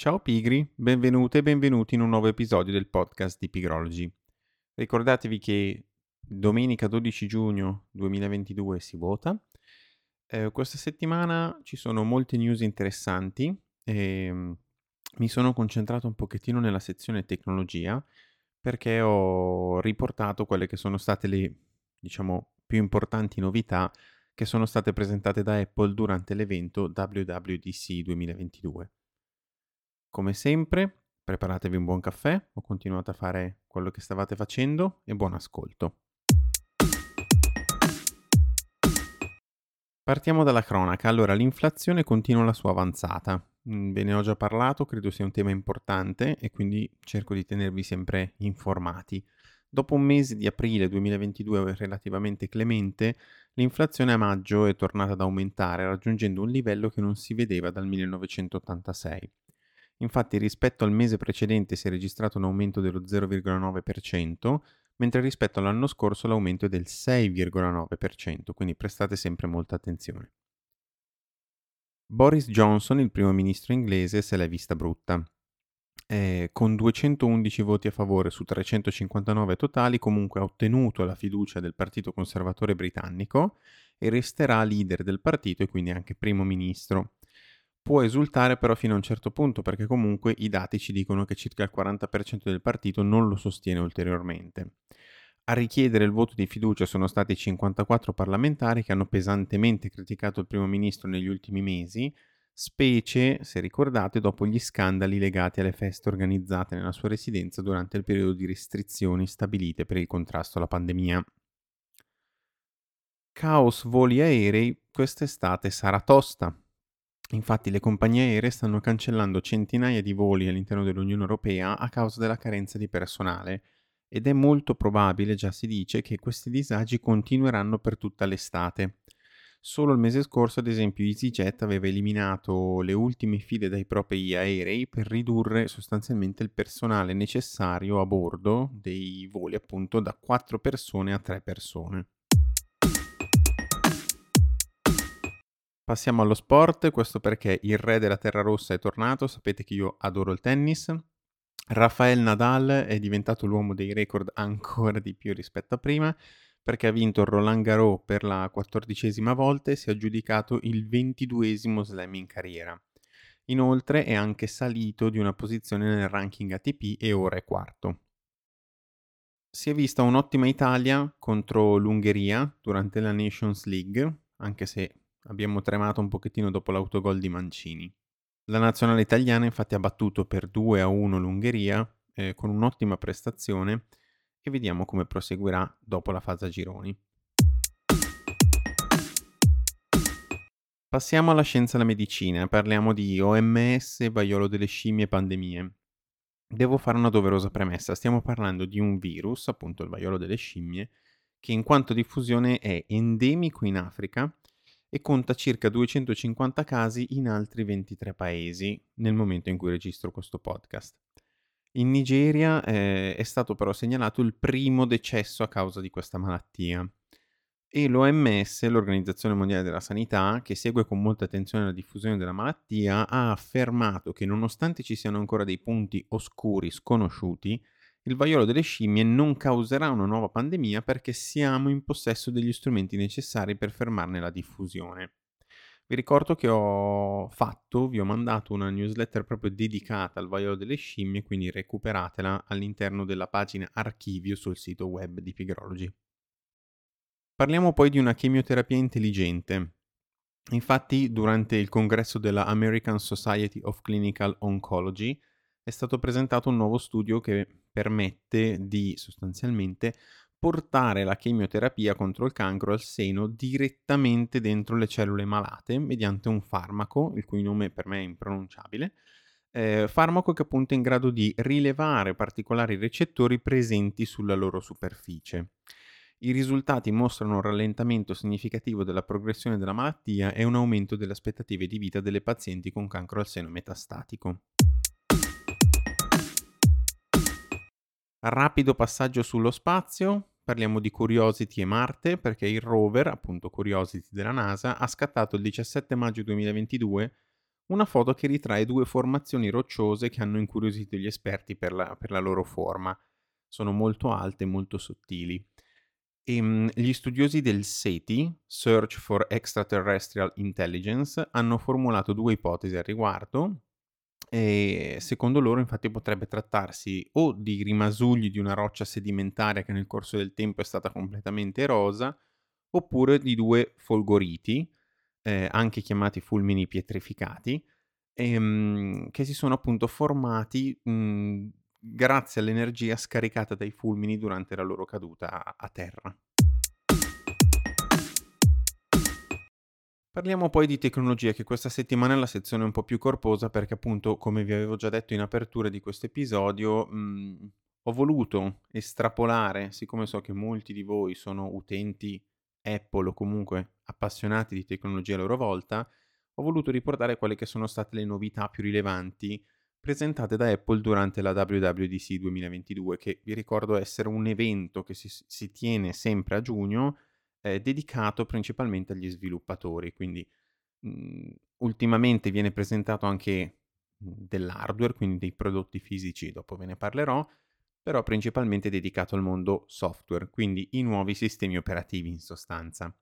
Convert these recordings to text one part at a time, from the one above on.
Ciao pigri, benvenute e benvenuti in un nuovo episodio del podcast di Pigrology. Ricordatevi che domenica 12 giugno 2022 si vota. Eh, questa settimana ci sono molte news interessanti e mm, mi sono concentrato un pochettino nella sezione tecnologia perché ho riportato quelle che sono state le, diciamo, più importanti novità che sono state presentate da Apple durante l'evento WWDC 2022. Come sempre, preparatevi un buon caffè o continuate a fare quello che stavate facendo e buon ascolto. Partiamo dalla cronaca. Allora, l'inflazione continua la sua avanzata. Mm, ve ne ho già parlato, credo sia un tema importante e quindi cerco di tenervi sempre informati. Dopo un mese di aprile 2022 relativamente clemente, l'inflazione a maggio è tornata ad aumentare, raggiungendo un livello che non si vedeva dal 1986. Infatti rispetto al mese precedente si è registrato un aumento dello 0,9%, mentre rispetto all'anno scorso l'aumento è del 6,9%, quindi prestate sempre molta attenzione. Boris Johnson, il primo ministro inglese, se l'è vista brutta. Eh, con 211 voti a favore su 359 totali, comunque ha ottenuto la fiducia del Partito Conservatore britannico e resterà leader del partito e quindi anche primo ministro. Può esultare però fino a un certo punto perché comunque i dati ci dicono che circa il 40% del partito non lo sostiene ulteriormente. A richiedere il voto di fiducia sono stati 54 parlamentari che hanno pesantemente criticato il primo ministro negli ultimi mesi, specie, se ricordate, dopo gli scandali legati alle feste organizzate nella sua residenza durante il periodo di restrizioni stabilite per il contrasto alla pandemia. Caos voli aerei, quest'estate sarà tosta. Infatti le compagnie aeree stanno cancellando centinaia di voli all'interno dell'Unione Europea a causa della carenza di personale ed è molto probabile, già si dice, che questi disagi continueranno per tutta l'estate. Solo il mese scorso, ad esempio, EasyJet aveva eliminato le ultime file dai propri aerei per ridurre sostanzialmente il personale necessario a bordo dei voli appunto da 4 persone a 3 persone. Passiamo allo sport, questo perché il re della Terra Rossa è tornato, sapete che io adoro il tennis. Rafael Nadal è diventato l'uomo dei record ancora di più rispetto a prima perché ha vinto Roland Garros per la quattordicesima volta e si è aggiudicato il ventiduesimo slam in carriera. Inoltre è anche salito di una posizione nel ranking ATP e ora è quarto. Si è vista un'ottima Italia contro l'Ungheria durante la Nations League, anche se Abbiamo tremato un pochettino dopo l'autogol di Mancini. La nazionale italiana infatti ha battuto per 2 a 1 l'Ungheria eh, con un'ottima prestazione e vediamo come proseguirà dopo la fase a gironi. Passiamo alla scienza e alla medicina, parliamo di OMS, vaiolo delle scimmie e pandemie. Devo fare una doverosa premessa, stiamo parlando di un virus, appunto il vaiolo delle scimmie, che in quanto diffusione è endemico in Africa e conta circa 250 casi in altri 23 paesi nel momento in cui registro questo podcast. In Nigeria eh, è stato però segnalato il primo decesso a causa di questa malattia e l'OMS, l'Organizzazione Mondiale della Sanità, che segue con molta attenzione la diffusione della malattia, ha affermato che nonostante ci siano ancora dei punti oscuri sconosciuti, il vaiolo delle scimmie non causerà una nuova pandemia perché siamo in possesso degli strumenti necessari per fermarne la diffusione. Vi ricordo che ho fatto, vi ho mandato una newsletter proprio dedicata al vaiolo delle scimmie, quindi recuperatela all'interno della pagina archivio sul sito web di Pigrology. Parliamo poi di una chemioterapia intelligente. Infatti, durante il congresso della American Society of Clinical Oncology è stato presentato un nuovo studio che permette di sostanzialmente portare la chemioterapia contro il cancro al seno direttamente dentro le cellule malate mediante un farmaco, il cui nome per me è impronunciabile, eh, farmaco che appunto è in grado di rilevare particolari recettori presenti sulla loro superficie. I risultati mostrano un rallentamento significativo della progressione della malattia e un aumento delle aspettative di vita delle pazienti con cancro al seno metastatico. Rapido passaggio sullo spazio, parliamo di Curiosity e Marte perché il rover, appunto Curiosity della NASA, ha scattato il 17 maggio 2022 una foto che ritrae due formazioni rocciose che hanno incuriosito gli esperti per la, per la loro forma. Sono molto alte e molto sottili. E, ehm, gli studiosi del SETI, Search for Extraterrestrial Intelligence, hanno formulato due ipotesi al riguardo. E secondo loro, infatti, potrebbe trattarsi o di rimasugli di una roccia sedimentaria che nel corso del tempo è stata completamente erosa, oppure di due folgoriti, eh, anche chiamati fulmini pietrificati, ehm, che si sono appunto formati mh, grazie all'energia scaricata dai fulmini durante la loro caduta a terra. Parliamo poi di tecnologia, che questa settimana è la sezione un po' più corposa perché appunto, come vi avevo già detto in apertura di questo episodio, mh, ho voluto estrapolare, siccome so che molti di voi sono utenti Apple o comunque appassionati di tecnologia a loro volta, ho voluto riportare quelle che sono state le novità più rilevanti presentate da Apple durante la WWDC 2022, che vi ricordo essere un evento che si, si tiene sempre a giugno, eh, dedicato principalmente agli sviluppatori. Quindi mh, mhmm, ultimamente viene presentato anche mhmm, dell'hardware, quindi dei prodotti fisici, dopo ve ne parlerò, però principalmente dedicato al mondo software, quindi i nuovi sistemi operativi in sostanza.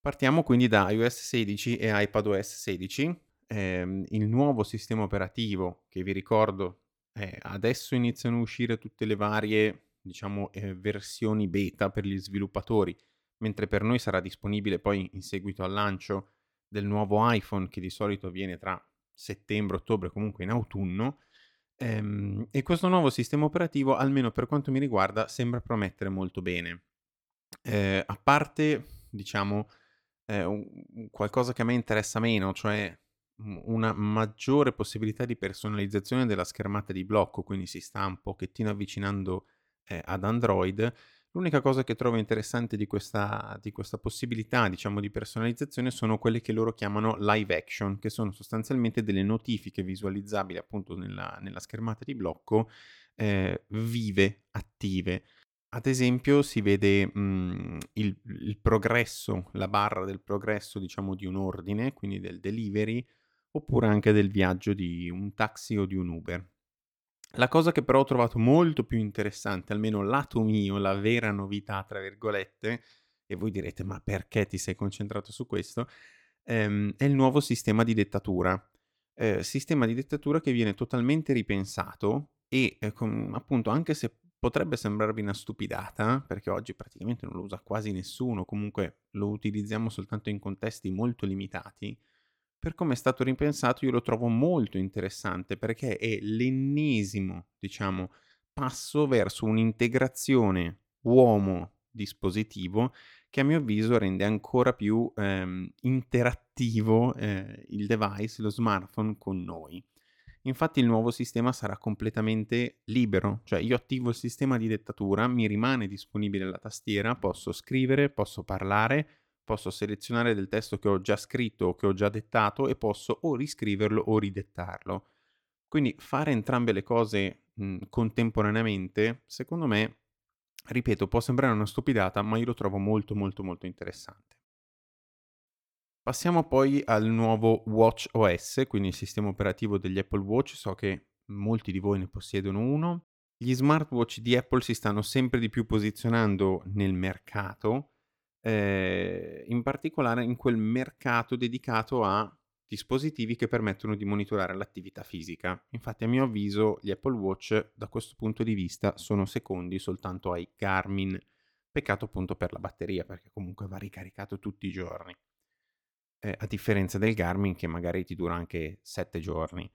Partiamo quindi da iOS 16 e iPadOS 16, ehm, il nuovo sistema operativo che vi ricordo eh, adesso iniziano a uscire tutte le varie diciamo eh, versioni beta per gli sviluppatori, mentre per noi sarà disponibile poi in seguito al lancio del nuovo iPhone che di solito viene tra settembre, ottobre, comunque in autunno. Ehm, e questo nuovo sistema operativo, almeno per quanto mi riguarda, sembra promettere molto bene. Eh, a parte, diciamo, eh, qualcosa che a me interessa meno, cioè una maggiore possibilità di personalizzazione della schermata di blocco, quindi si sta un pochettino avvicinando eh, ad Android. L'unica cosa che trovo interessante di questa, di questa possibilità, diciamo, di personalizzazione sono quelle che loro chiamano live action, che sono sostanzialmente delle notifiche visualizzabili appunto nella, nella schermata di blocco eh, vive, attive. Ad esempio si vede mh, il, il progresso, la barra del progresso, diciamo, di un ordine, quindi del delivery, oppure anche del viaggio di un taxi o di un Uber. La cosa che però ho trovato molto più interessante, almeno lato mio, la vera novità, tra virgolette, e voi direte ma perché ti sei concentrato su questo, ehm, è il nuovo sistema di dettatura. Eh, sistema di dettatura che viene totalmente ripensato e eh, con, appunto anche se potrebbe sembrarvi una stupidata, perché oggi praticamente non lo usa quasi nessuno, comunque lo utilizziamo soltanto in contesti molto limitati, per come è stato ripensato io lo trovo molto interessante perché è l'ennesimo, diciamo, passo verso un'integrazione uomo-dispositivo che a mio avviso rende ancora più ehm, interattivo eh, il device, lo smartphone con noi. Infatti il nuovo sistema sarà completamente libero, cioè io attivo il sistema di dettatura, mi rimane disponibile la tastiera, posso scrivere, posso parlare, posso selezionare del testo che ho già scritto o che ho già dettato e posso o riscriverlo o ridettarlo. Quindi fare entrambe le cose mh, contemporaneamente, secondo me, ripeto, può sembrare una stupidata, ma io lo trovo molto molto molto interessante. Passiamo poi al nuovo Watch OS, quindi il sistema operativo degli Apple Watch, so che molti di voi ne possiedono uno. Gli smartwatch di Apple si stanno sempre di più posizionando nel mercato eh, in particolare in quel mercato dedicato a dispositivi che permettono di monitorare l'attività fisica. Infatti, a mio avviso, gli Apple Watch da questo punto di vista sono secondi soltanto ai Garmin. Peccato appunto per la batteria, perché comunque va ricaricato tutti i giorni. Eh, a differenza del Garmin che magari ti dura anche 7 giorni.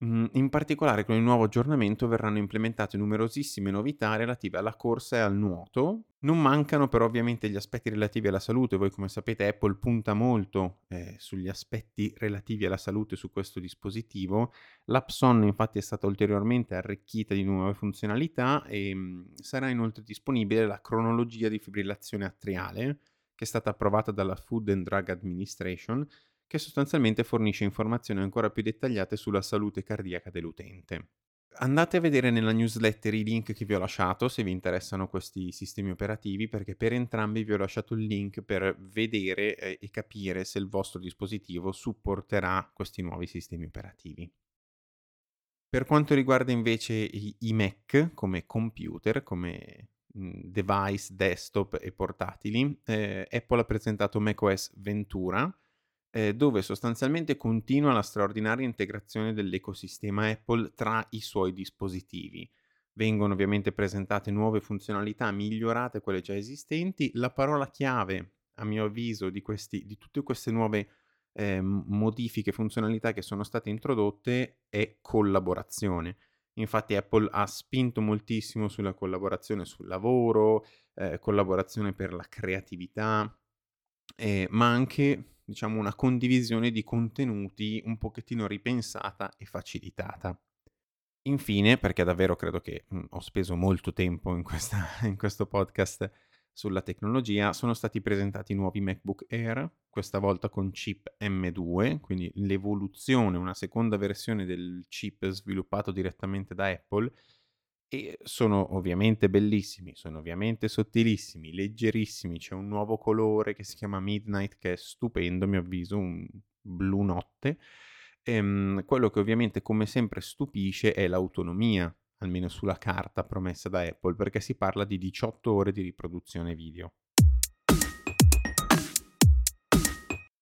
Mhmm, in particolare con il nuovo aggiornamento verranno implementate numerosissime novità relative alla corsa e al nuoto. Non mancano però ovviamente gli aspetti relativi alla salute. Voi come sapete Apple punta molto eh, sugli aspetti relativi alla salute su questo dispositivo. L'app Sonno infatti è stata ulteriormente arricchita di nuove funzionalità e mh, mhmm, sarà inoltre disponibile la cronologia di fibrillazione atriale che è stata approvata dalla Food and Drug Administration che sostanzialmente fornisce informazioni ancora più dettagliate sulla salute cardiaca dell'utente. andate a vedere nella newsletter i link che vi ho lasciato se vi interessano questi sistemi operativi, perché per entrambi vi ho lasciato il link per vedere eh, e capire se il vostro dispositivo supporterà questi nuovi sistemi operativi. Per quanto riguarda invece i, Mac come computer, come mh, device desktop e portatili, eh, Apple ha presentato macOS Ventura, eh, dove sostanzialmente continua la straordinaria integrazione dell'ecosistema Apple tra i suoi dispositivi. Vengono ovviamente presentate nuove funzionalità, migliorate quelle già esistenti. La parola chiave, a mio avviso, di, questi, di tutte queste nuove eh, modifiche, funzionalità che sono state introdotte è collaborazione. Infatti Apple ha spinto moltissimo sulla collaborazione sul lavoro, eh, collaborazione per la creatività, eh, ma anche diciamo, una condivisione di contenuti un pochettino ripensata e facilitata. Infine, perché davvero credo che mh, ho speso molto tempo in, questa, in questo podcast sulla tecnologia, sono stati presentati nuovi MacBook Air, questa volta con chip M2, quindi l'evoluzione, una seconda versione del chip sviluppato direttamente da Apple, e sono ovviamente bellissimi, sono ovviamente sottilissimi, leggerissimi, c'è un nuovo colore che si chiama Midnight che è stupendo, a mio avviso, un blu notte. Ehm, quello che ovviamente come sempre stupisce è l'autonomia, almeno sulla carta promessa da Apple, perché si parla di 18 ore di riproduzione video.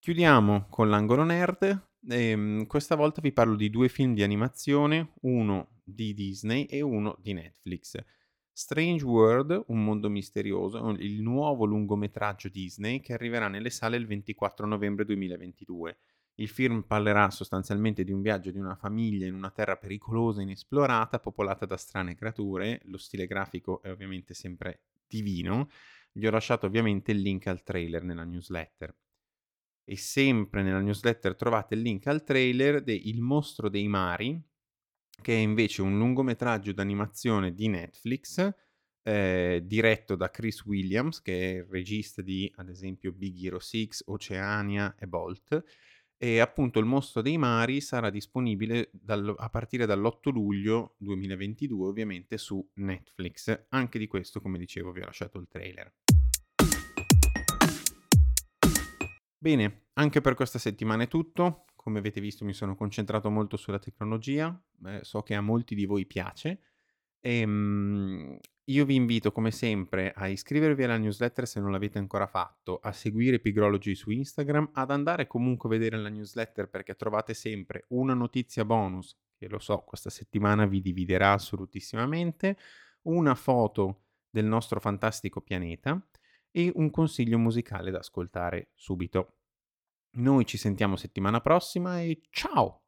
Chiudiamo con l'angolo nerd. Ehm, questa volta vi parlo di due film di animazione, uno di Disney e uno di Netflix. Strange World, un mondo misterioso, il nuovo lungometraggio Disney che arriverà nelle sale il 24 novembre 2022. Il film parlerà sostanzialmente di un viaggio di una famiglia in una terra pericolosa e inesplorata, popolata da strane creature. Lo stile grafico è ovviamente sempre divino. Vi ho lasciato ovviamente il link al trailer nella newsletter e sempre nella newsletter trovate il link al trailer di Il mostro dei mari, che è invece un lungometraggio d'animazione di Netflix, eh, diretto da Chris Williams, che è il regista di, ad esempio, Big Hero 6, Oceania e Bolt. E appunto Il mostro dei mari sarà disponibile dal, a partire dall'8 luglio 2022, ovviamente su Netflix. Anche di questo, come dicevo, vi ho lasciato il trailer. Bene, anche per questa settimana è tutto. Come avete visto mi sono concentrato molto sulla tecnologia, eh, so che a molti di voi piace. E, um, io vi invito come sempre a iscrivervi alla newsletter se non l'avete ancora fatto, a seguire Pigrology su Instagram, ad andare comunque a vedere la newsletter perché trovate sempre una notizia bonus, che lo so, questa settimana vi dividerà assolutissimamente, una foto del nostro fantastico pianeta e un consiglio musicale da ascoltare subito. Noi ci sentiamo settimana prossima e ciao!